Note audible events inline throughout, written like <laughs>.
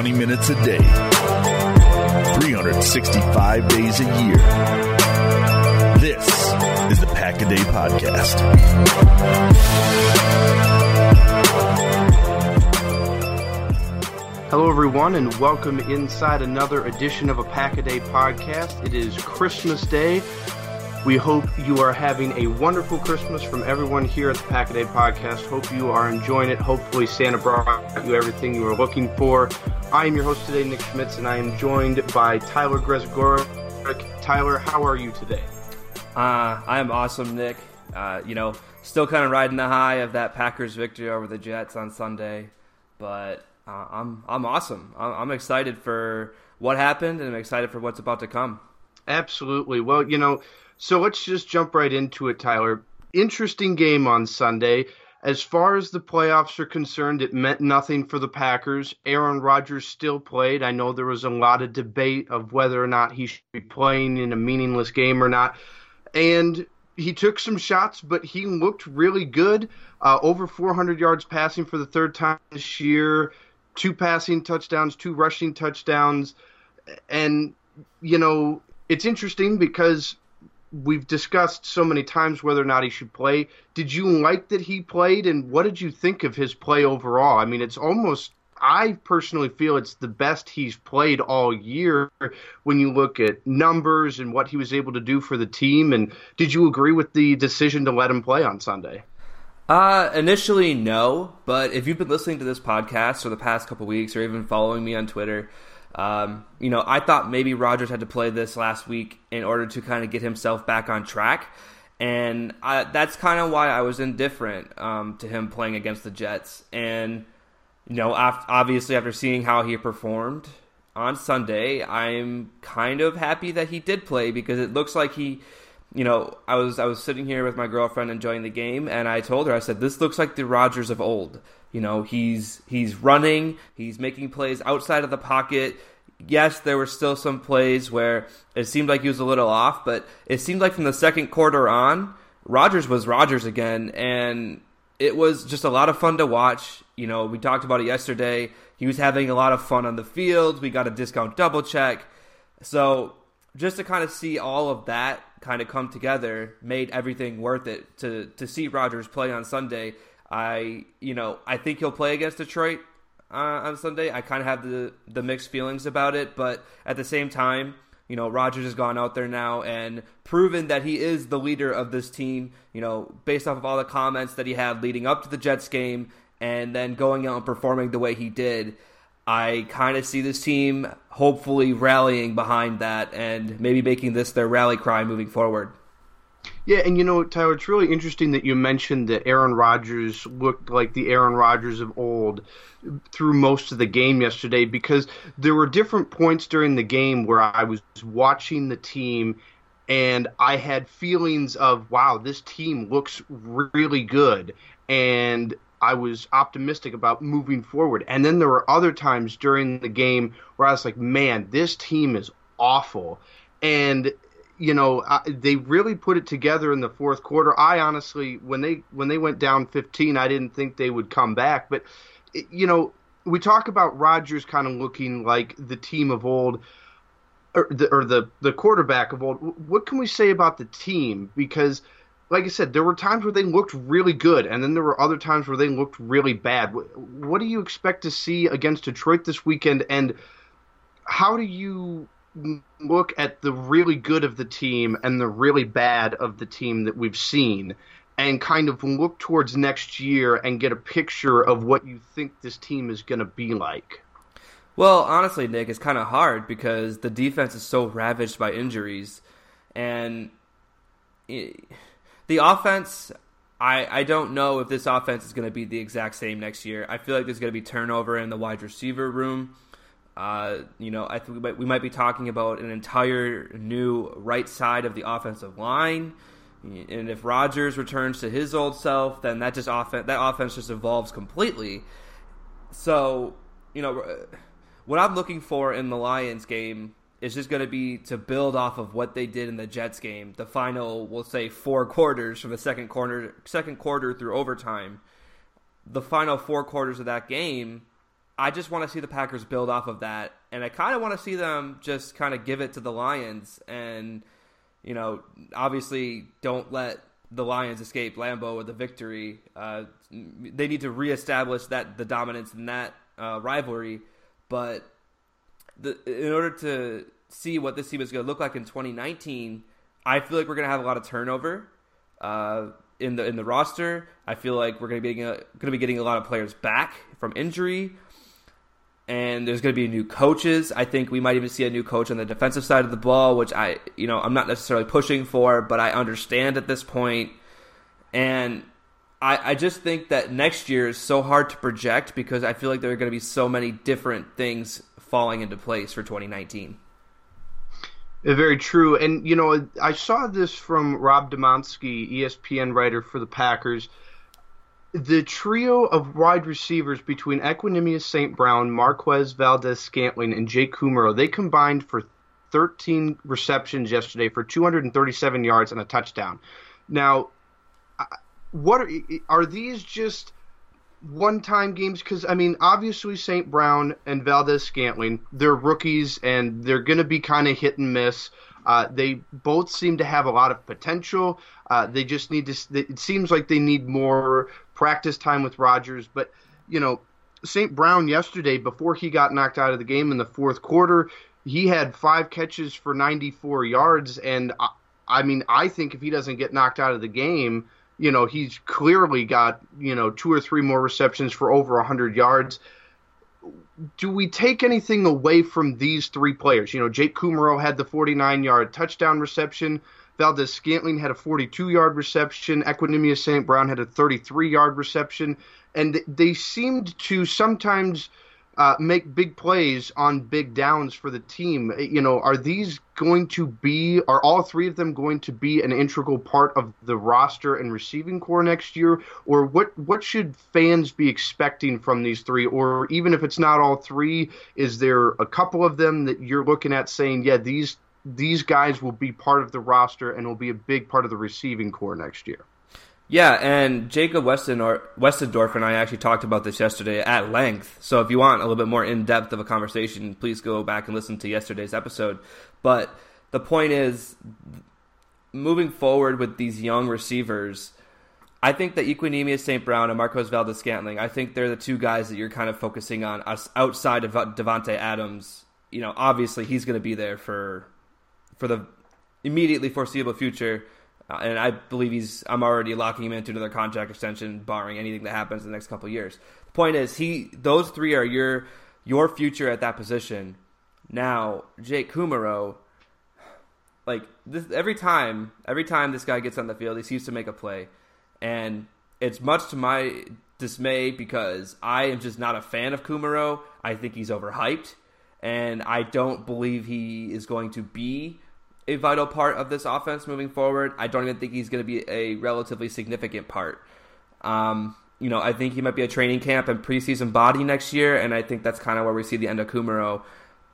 20 minutes a day, 365 days a year. This is the Pack a Day Podcast. Hello, everyone, and welcome inside another edition of a Pack a Day podcast. It is Christmas Day. We hope you are having a wonderful Christmas from everyone here at the Pack a Day podcast. Hope you are enjoying it. Hopefully, Santa brought you everything you were looking for. I am your host today, Nick Schmitz, and I am joined by Tyler Gresgoric. Tyler, how are you today? Uh, I am awesome, Nick. Uh, you know, still kind of riding the high of that Packers victory over the Jets on Sunday, but uh, I'm I'm awesome. I'm, I'm excited for what happened, and I'm excited for what's about to come. Absolutely. Well, you know, so let's just jump right into it, Tyler. Interesting game on Sunday. As far as the playoffs are concerned, it meant nothing for the Packers. Aaron Rodgers still played. I know there was a lot of debate of whether or not he should be playing in a meaningless game or not. And he took some shots, but he looked really good. Uh, over 400 yards passing for the third time this year, two passing touchdowns, two rushing touchdowns. And, you know, it's interesting because we've discussed so many times whether or not he should play. Did you like that he played, and what did you think of his play overall? I mean, it's almost. I personally feel it's the best he's played all year when you look at numbers and what he was able to do for the team. And did you agree with the decision to let him play on Sunday? Uh, initially, no. But if you've been listening to this podcast for the past couple weeks, or even following me on Twitter, um, you know, I thought maybe Rodgers had to play this last week in order to kind of get himself back on track. And I, that's kind of why I was indifferent um, to him playing against the Jets. And, you know, after, obviously after seeing how he performed on Sunday, I'm kind of happy that he did play because it looks like he, you know, I was I was sitting here with my girlfriend enjoying the game, and I told her I said this looks like the Rodgers of old. You know, he's he's running, he's making plays outside of the pocket. Yes, there were still some plays where it seemed like he was a little off, but it seemed like from the second quarter on, Rodgers was Rodgers again, and it was just a lot of fun to watch. You know, we talked about it yesterday. He was having a lot of fun on the field. We got a discount double check. So just to kind of see all of that kind of come together made everything worth it to to see Rodgers play on Sunday I, you know, I think he'll play against Detroit uh, on Sunday. I kind of have the the mixed feelings about it, but at the same time, you know, Rodgers has gone out there now and proven that he is the leader of this team. You know, based off of all the comments that he had leading up to the Jets game, and then going out and performing the way he did. I kind of see this team hopefully rallying behind that and maybe making this their rally cry moving forward. Yeah, and you know, Tyler, it's really interesting that you mentioned that Aaron Rodgers looked like the Aaron Rodgers of old through most of the game yesterday because there were different points during the game where I was watching the team and I had feelings of, wow, this team looks really good. And I was optimistic about moving forward. And then there were other times during the game where I was like, man, this team is awful. And you know I, they really put it together in the fourth quarter. I honestly, when they when they went down 15, I didn't think they would come back. But you know, we talk about Rodgers kind of looking like the team of old. Or the, or the the quarterback of old. What can we say about the team? Because, like I said, there were times where they looked really good, and then there were other times where they looked really bad. What, what do you expect to see against Detroit this weekend? And how do you look at the really good of the team and the really bad of the team that we've seen and kind of look towards next year and get a picture of what you think this team is going to be like? Well, honestly, Nick, it's kind of hard because the defense is so ravaged by injuries. And the offense, I, I don't know if this offense is going to be the exact same next year. I feel like there's going to be turnover in the wide receiver room. Uh, you know, I think we might, we might be talking about an entire new right side of the offensive line. And if Rodgers returns to his old self, then that just offense that offense just evolves completely. So, you know, what I'm looking for in the Lions game is just going to be to build off of what they did in the Jets game. The final, we'll say, four quarters from the second quarter, second quarter through overtime. The final four quarters of that game I just want to see the Packers build off of that, and I kind of want to see them just kind of give it to the Lions, and you know, obviously don't let the Lions escape Lambeau with a victory. Uh, they need to reestablish that the dominance in that uh, rivalry, but the, in order to see what this team is going to look like in 2019, I feel like we're going to have a lot of turnover. Uh, in the in the roster. I feel like we're going to be getting a, going to be getting a lot of players back from injury and there's going to be new coaches. I think we might even see a new coach on the defensive side of the ball, which I, you know, I'm not necessarily pushing for, but I understand at this point. And I, I just think that next year is so hard to project because I feel like there are going to be so many different things falling into place for 2019. Uh, very true. And, you know, I saw this from Rob Demovsky, ESPN writer for the Packers the trio of wide receivers between Equanimeous St. Brown, Marquez Valdes Scantling, and Jake Kumerow, they combined for 13 receptions yesterday for 237 yards and a touchdown. Now, what are, are these just one-time games? Because I mean, obviously St. Brown and Valdes Scantling, they're rookies and they're going to be kind of hit and miss. Uh, they both seem to have a lot of potential. Uh, they just need to. It seems like they need more practice time with Rodgers. But you know, St. Brown yesterday, before he got knocked out of the game in the fourth quarter, he had five catches for 94 yards. And I, I mean, I think if he doesn't get knocked out of the game, you know, he's clearly got you know two or three more receptions for over 100 yards do we take anything away from these three players? You know, Jake Kumerow had the 49 yard touchdown reception. Valdes Scantling had a 42 yard reception. Equanimeous St. Brown had a 33 yard reception. And they seemed to sometimes uh, make big plays on big downs for the team. You know, are these going to be, are all three of them going to be an integral part of the roster and receiving corps next year? Or what, what should fans be expecting from these three? Or even if it's not all three, is there a couple of them that you're looking at saying, yeah, these these guys will be part of the roster and will be a big part of the receiving corps next year? Yeah, and Jacob Weston or Westendorf and I actually talked about this yesterday at length. So if you want a little bit more in depth of a conversation, please go back and listen to yesterday's episode. But the point is, moving forward with these young receivers, I think that Equanimeous St. Brown and Marquez Valdes Scantling, I think they're the two guys that you're kind of focusing on outside of Davante Adams. You know, obviously he's going to be there for for the immediately foreseeable future uh, and I believe he's. I'm already locking him into another contract extension, barring anything that happens in the next couple years. The point is, he those three are your your future at that position. Now, Jake Kumerow, like this, every time, every time this guy gets on the field, he seems to make a play, and it's much to my dismay because I am just not a fan of Kumerow. I think he's overhyped, and I don't believe he is going to be a vital part of this offense moving forward. I don't even think he's going to be a relatively significant part. Um, you know, I think he might be a training camp and preseason body next year, and I think that's kind of where we see the end of Kumerow.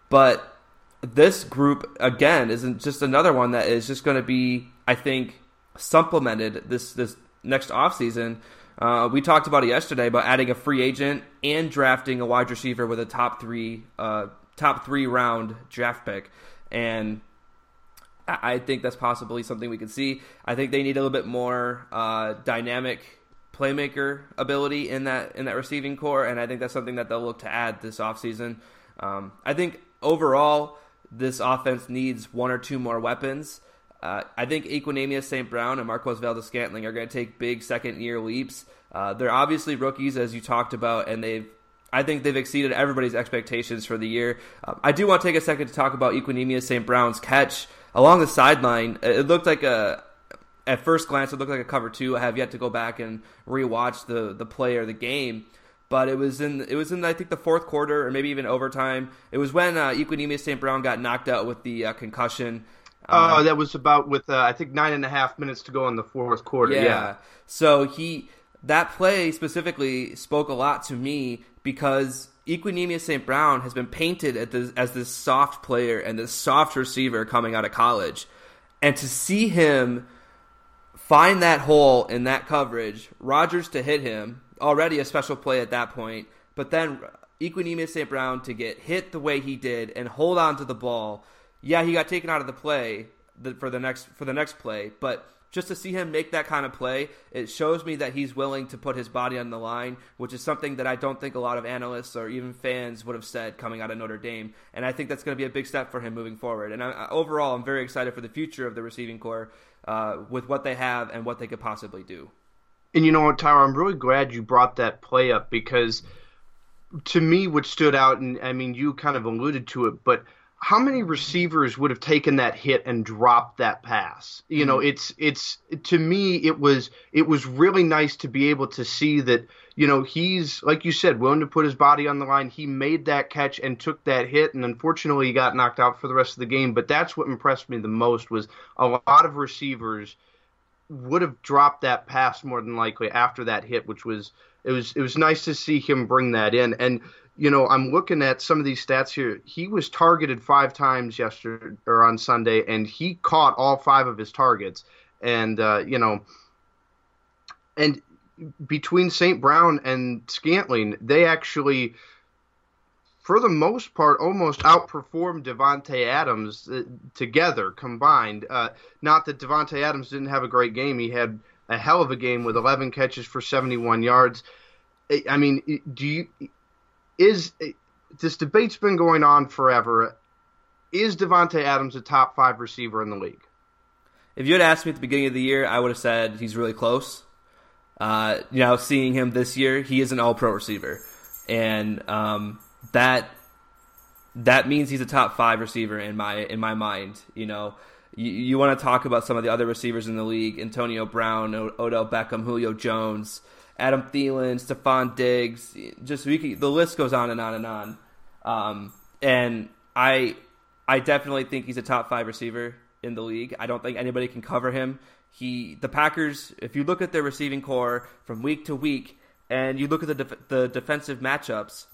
But this group again isn't just another one that is just going to be, I think, supplemented this this next offseason. Uh, we talked about it yesterday about adding a free agent and drafting a wide receiver with a top three uh, top three round draft pick, and I think that's possibly something we could see. I think they need a little bit more uh, dynamic playmaker ability in that in that receiving corps, and I think that's something that they'll look to add this offseason. Um, I think overall, this offense needs one or two more weapons. Uh, I think Equanimeous St. Brown and Marquez Valdes Scantling are going to take big second year leaps. Uh, they're obviously rookies, as you talked about, and they've I think they've exceeded everybody's expectations for the year. Uh, I do want to take a second to talk about Equanimeous St. Brown's catch along the sideline, it looked like a. At first glance, it looked like a cover two. I have yet to go back and rewatch the the play or the game, but it was in it was in I think the fourth quarter or maybe even overtime. It was when uh, Equanimeous St. Brown got knocked out with the uh, concussion. Oh, uh, that was about with uh, I think nine and a half minutes to go in the fourth quarter. Yeah. yeah. So he that play specifically spoke a lot to me because Equanimeous St. Brown has been painted as, as this soft player and this soft receiver coming out of college. And to see him find that hole in that coverage, Rodgers to hit him, already a special play at that point, but then Equanimeous St. Brown to get hit the way he did and hold on to the ball. Yeah, he got taken out of the play for the next for the next play, but just to see him make that kind of play, it shows me that he's willing to put his body on the line, which is something that I don't think a lot of analysts or even fans would have said coming out of Notre Dame. And I think that's going to be a big step for him moving forward. And I, overall, I'm very excited for the future of the receiving corps uh, with what they have and what they could possibly do. And you know what, Tyler, I'm really glad you brought that play up because to me, what stood out, and I mean, you kind of alluded to it, but how many receivers would have taken that hit and dropped that pass? You know, mm-hmm. it's it's to me it was it was really nice to be able to see that, you know, he's like you said, willing to put his body on the line. He made that catch and took that hit and unfortunately he got knocked out for the rest of the game, but that's what impressed me the most was a lot of receivers would have dropped that pass more than likely after that hit, which was it was it was nice to see him bring that in. And you know, I'm looking at some of these stats here. He was targeted five times yesterday or on Sunday, and he caught all five of his targets. And uh, you know, and between St. Brown and Scantling, they actually, for the most part, almost outperformed Davante Adams uh, together combined. Uh, not that Davante Adams didn't have a great game; he had a hell of a game with 11 catches for 71 yards. I mean, do you is this debate's been going on forever? Is Davante Adams a top five receiver in the league? If you had asked me at the beginning of the year, I would have said he's really close. Uh, you know, seeing him this year, he is an All-Pro receiver, and um, that that means he's a top five receiver in my in my mind. You know, you, you want to talk about some of the other receivers in the league: Antonio Brown, o- Odell Beckham, Julio Jones. Adam Thielen, Stefon Diggs, just we could, the list goes on and on and on. Um, and I I definitely think he's a top five receiver in the league. I don't think anybody can cover him. He the Packers, if you look at their receiving corps from week to week, and you look at the def- the defensive matchups,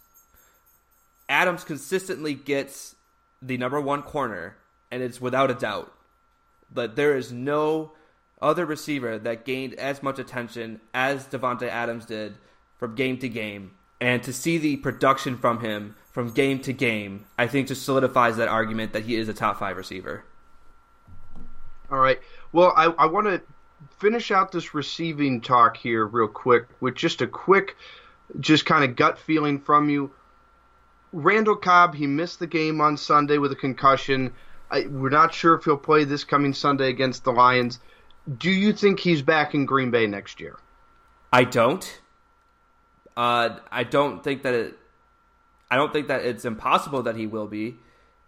Adams consistently gets the number one corner, and it's without a doubt. But there is no other receiver that gained as much attention as Davante Adams did from game to game, and to see the production from him from game to game, I think just solidifies that argument that he is a top five receiver. All right. Well, I, I want to finish out this receiving talk here real quick with just a quick, just kind of gut feeling from you. Randall Cobb, he missed the game on Sunday with a concussion. I, we're not sure if he'll play this coming Sunday against the Lions. Do you think he's back in Green Bay next year? I don't. Uh, I don't think that it. I don't think that it's impossible that he will be.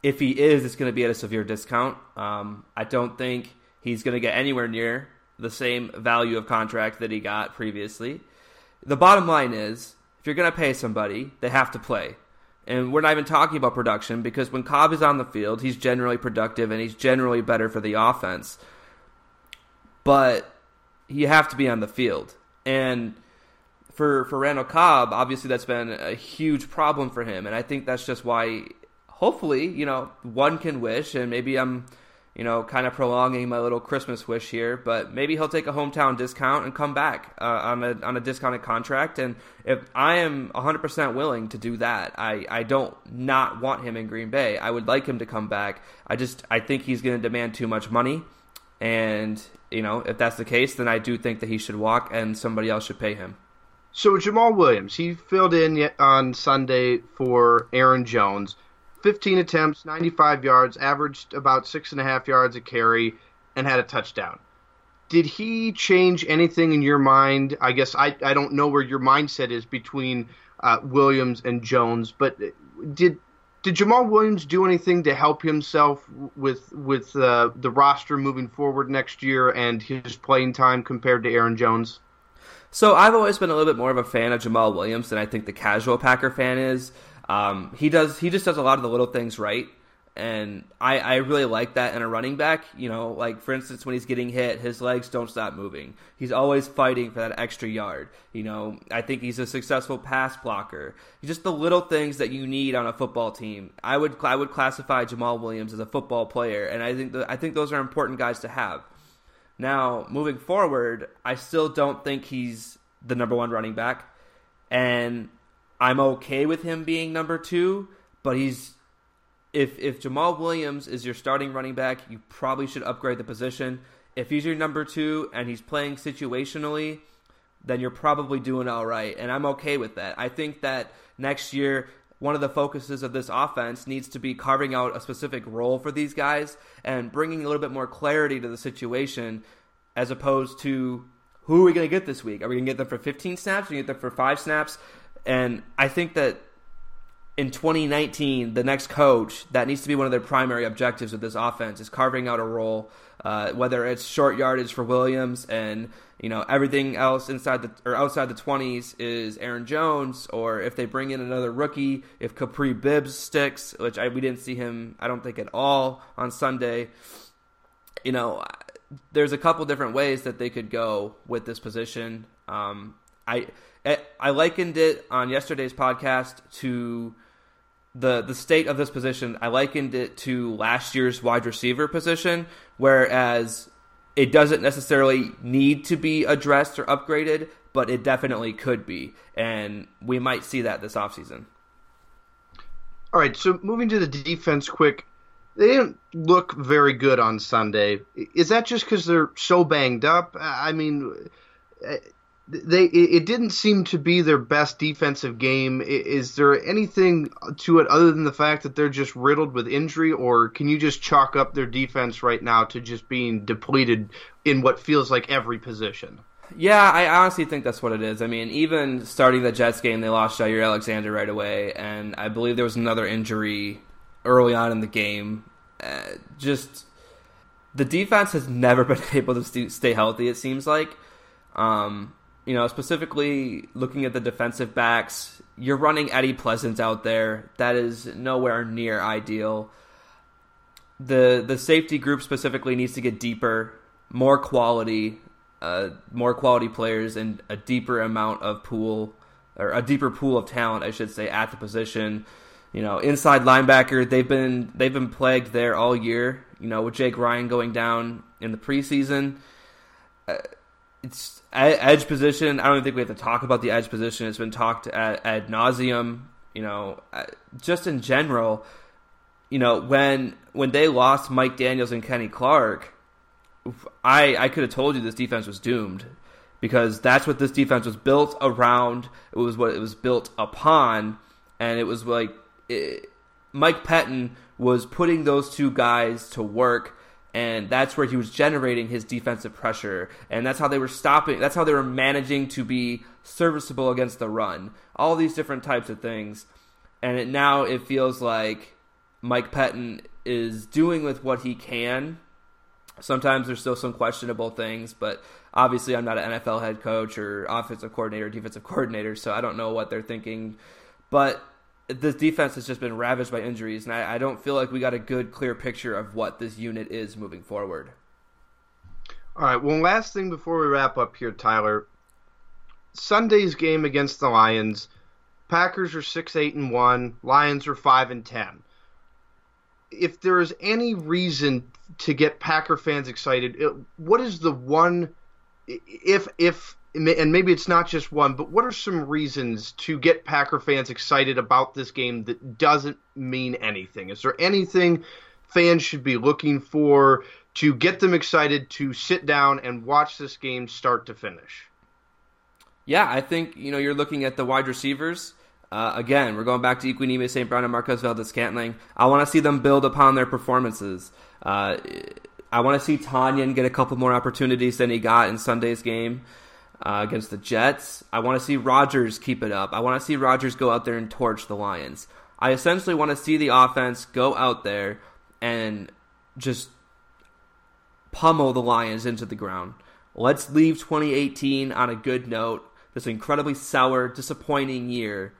If he is, it's going to be at a severe discount. Um, I don't think he's going to get anywhere near the same value of contract that he got previously. The bottom line is, if you're going to pay somebody, they have to play. And we're not even talking about production because when Cobb is on the field, he's generally productive and he's generally better for the offense but you have to be on the field. And for for Randall Cobb, obviously that's been a huge problem for him, and I think that's just why. Hopefully, you know, one can wish, and maybe I'm, you know, kind of prolonging my little Christmas wish here, but maybe he'll take a hometown discount and come back uh, on a on a discounted contract. And if I am 100 percent willing to do that, I I don't not want him in Green Bay. I would like him to come back. I just I think he's going to demand too much money, and you know, if that's the case, then I do think that he should walk and somebody else should pay him. So Jamaal Williams, he filled in on Sunday for Aaron Jones. 15 attempts, 95 yards, averaged about six and a half yards a carry, and had a touchdown. Did he change anything in your mind? I guess I, I don't know where your mindset is between uh, Williams and Jones, but did did Jamaal Williams do anything to help himself with with uh, the roster moving forward next year and his playing time compared to Aaron Jones? So I've always been a little bit more of a fan of Jamaal Williams than I think the casual Packer fan is. Um, he does he just does a lot of the little things right and I, I really like that in a running back. You know, like for instance, when he's getting hit, his legs don't stop moving. He's always fighting for that extra yard. You know, I think he's a successful pass blocker. Just the little things that you need on a football team. I would I would classify Jamaal Williams as a football player, and I think that, I think those are important guys to have. Now, moving forward, I still don't think he's the number one running back, and I'm okay with him being number two, but he's if if Jamaal Williams is your starting running back, you probably should upgrade the position. If he's your number two and he's playing situationally, then you're probably doing all right, and I'm okay with that. I think that next year one of the focuses of this offense needs to be carving out a specific role for these guys and bringing a little bit more clarity to the situation as opposed to who are we going to get this week? Are we going to get them for 15 snaps? Are we going to get them for five snaps? And I think that in 2019, the next coach, that needs to be one of their primary objectives of this offense is carving out a role, uh, whether it's short yardage for Williams and you know everything else inside the or outside the 20s is Aaron Jones, or if they bring in another rookie, if Kapri Bibbs sticks, which I, we didn't see him, I don't think at all on Sunday. You know, there's a couple different ways that they could go with this position. Um, I I likened it on yesterday's podcast to the the state of this position. I likened it to last year's wide receiver position, whereas it doesn't necessarily need to be addressed or upgraded, but it definitely could be, and we might see that this offseason. All right, so moving to the defense quick they didn't look very good on Sunday. Is that just because they're so banged up? I mean, they it didn't seem to be their best defensive game. Is there anything to it other than the fact that they're just riddled with injury, or can you just chalk up their defense right now to just being depleted in what feels like every position? Yeah, I honestly think that's what it is. I mean, even starting the Jets game, they lost Jaire Alexander right away, and I believe there was another injury early on in the game. Uh, just the defense has never <laughs> been able to stay healthy. It seems like, um, you know, specifically looking at the defensive backs, you're running Eddie Pleasant out there. That is nowhere near ideal. the The safety group specifically needs to get deeper, more quality, uh, more quality players, and a deeper amount of pool or a deeper pool of talent, I should say, at the position you know, inside linebacker, they've been they've been plagued there all year. You know, with Jake Ryan going down in the preseason, uh, it's edge position. I don't think we have to talk about the edge position. It's been talked at ad nauseum. You know, uh, just in general, you know, when when they lost Mike Daniels and Kenny Clark, I I could have told you this defense was doomed because that's what this defense was built around. It was what it was built upon, and it was like it, Mike Pettine was putting those two guys to work and that's where he was generating his defensive pressure. And that's how they were stopping that's how they were managing to be serviceable against the run. All these different types of things. And it, now it feels like Mike Pettine is doing with what he can. Sometimes there's still some questionable things but obviously I'm not an NFL head coach or offensive coordinator or defensive <laughs> coordinator so I don't know what they're thinking. But this defense has just been ravaged by injuries, and I, I, don't feel like we got a good, clear picture of what this unit is moving forward. All right. Well, last thing before we wrap up here, Tyler. Sunday's game against the Lions. Packers are six, eight, and one. Lions are five and ten. If there is any reason to get Packer fans excited, what is the one? If if and maybe it's not just one, but what are some reasons to get Packer fans excited about this game that doesn't mean anything? Is there anything fans should be looking for to get them excited to sit down and watch this game start to finish? Yeah, I think you know you're looking at the wide receivers. Uh, again, we're going back to Equanimeous St. Brown and Marquez Valdes-Scantling. I want to see them build upon their performances. Uh, I want to see Tonyan get a couple more opportunities than he got in Sunday's game uh, against the Jets. I want to see Rodgers keep it up. I want to see Rodgers go out there and torch the Lions. I essentially want to see the offense go out there and just pummel the Lions into the ground. Let's leave 2018 on a good note. This incredibly sour, disappointing year.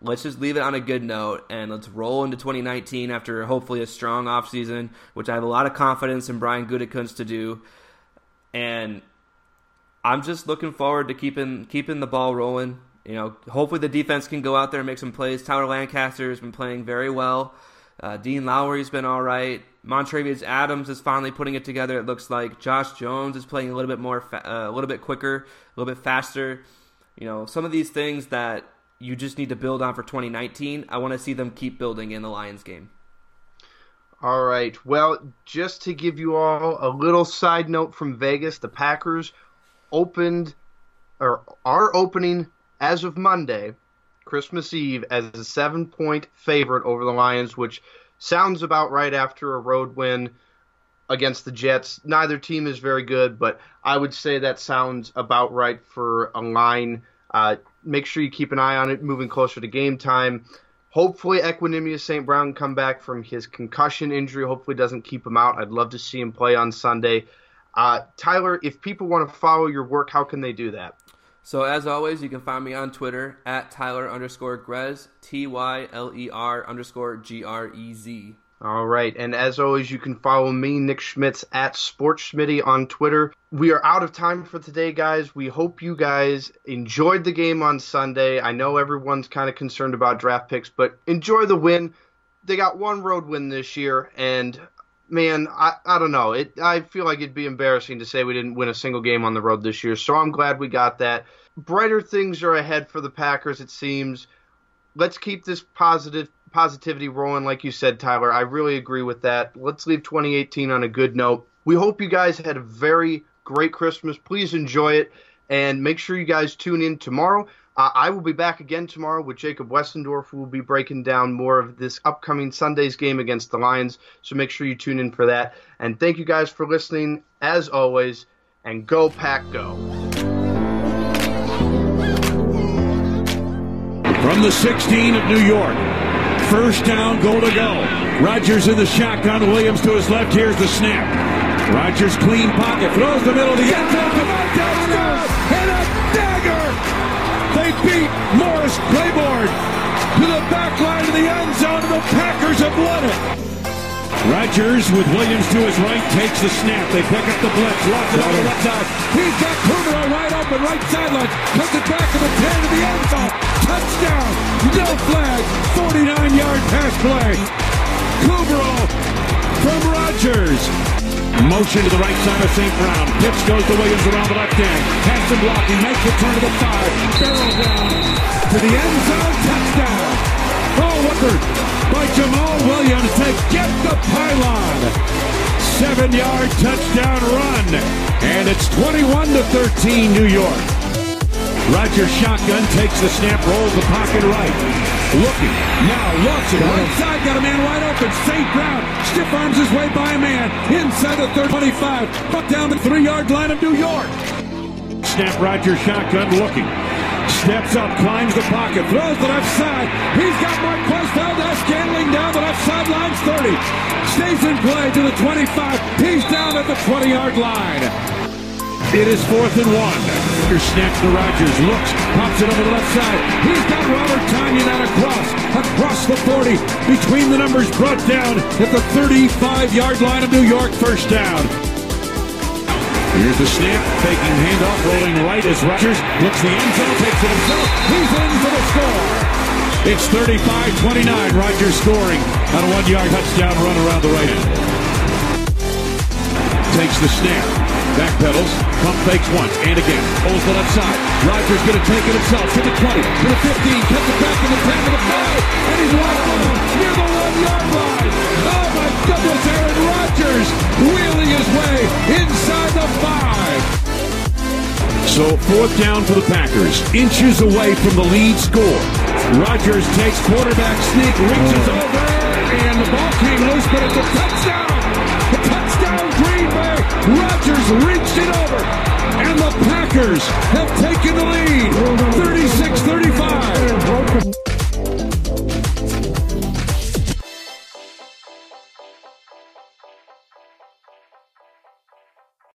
Let's just leave it on a good note and let's roll into 2019 after hopefully a strong offseason, which I have a lot of confidence in Brian Gutekunst to do. And I'm just looking forward to keeping keeping the ball rolling. You know, hopefully the defense can go out there and make some plays. Tyler Lancaster has been playing very well. Uh, Dean Lowry's been all right. Montravius Adams is finally putting it together. It looks like Josh Jones is playing a little bit more, fa- uh, a little bit quicker, a little bit faster. You know, some of these things that you just need to build on for 2019. I want to see them keep building in the Lions game. All right. Well, just to give you all a little side note from Vegas, the Packers opened or are opening as of Monday, Christmas Eve, as a seven point favorite over the Lions, which sounds about right after a road win against the Jets. Neither team is very good, but I would say that sounds about right for a line. Uh, make sure you keep an eye on it moving closer to game time. Hopefully, Equanimeous St. Brown come back from his concussion injury. Hopefully, doesn't keep him out. I'd love to see him play on Sunday. Uh, Tyler, if people want to follow your work, how can they do that? So as always, you can find me on Twitter at Tyler underscore Grez, T Y L E R underscore G R E Z. All right, and as always, you can follow me, Nick Schmitz, at SportsSchmitty on Twitter. We are out of time for today, guys. We hope you guys enjoyed the game on Sunday. I know everyone's kind of concerned about draft picks, but enjoy the win. They got one road win this year, and man, I, I don't know. It I feel like it'd be embarrassing to say we didn't win a single game on the road this year. So I'm glad we got that. Brighter things are ahead for the Packers, it seems. Let's keep this positive positivity rolling, like you said, Tyler. I really agree with that. Let's leave 2018 on a good note. We hope you guys had a very great Christmas. Please enjoy it, and make sure you guys tune in tomorrow. Uh, I will be back again tomorrow with Jacob Westendorf, who will be breaking down more of this upcoming Sunday's game against the Lions. So make sure you tune in for that. And thank you guys for listening, as always, and go, Pack, go. From the 16 of New York. First down, goal to go. Rodgers in the shotgun. Williams to his left. Here's the snap. Rodgers clean pocket. Throws the middle of the end zone. Beat Morris Claiborne to the back line of the end zone. And the Packers have won it. Rodgers with Williams to his right takes the snap. They pick up the blitz. Locks it on the left side. He's got Kumerow wide open right sideline. Cuts it back to the 10 to the end zone. Touchdown. No flag. 49-yard pass play. Kumerow from Rodgers. Motion to the right side of St. Brown. Pitch goes to Williams around the left hand. Has the block. He makes the turn to the five. Barrel down to the end zone. Touchdown. Oh, Woodward by Jamaal Williams to get the pylon. Seven yard touchdown run. And it's 21 to 13 New York. Rodgers shotgun takes the snap, rolls the pocket right. Looking. Now looks it. Right side got a man wide open. St. Brown stiff arms his way by a man. Inside the 25. Up down the three yard line of New York. Snap Rodgers shotgun looking. Steps up, climbs the pocket, throws the left side. He's got Marquez Valdes Scantling down the left sidelines 30. Stays in play to the 25. He's down at the 20 yard line. It is fourth and one. Snaps to Rodgers, looks, pops it over the left side. He's got Robert Tonyan out across, across the 40, between the numbers, brought down at the 35 yard line of New York, first down. Here's the snap, faking handoff, rolling right as Rodgers looks the end zone, takes it himself. He's in for the score. It's 35-29. Rodgers scoring on a one-yard touchdown run around the right end. Takes the snap, backpedals, pump fakes once and again. Holds the left side. Rodgers going to take it himself to the 20, to the 15, cuts it back to the 10, to the 5, and he's right down near the one-yard line. Oh my goodness, Aaron Rodgers wheeling his way inside the five. So fourth down for the Packers, inches away from the lead score. Rodgers takes quarterback sneak, reaches over, and the ball came loose, but it's a touchdown. Rodgers reached it over, and the Packers have taken the lead, 36-35.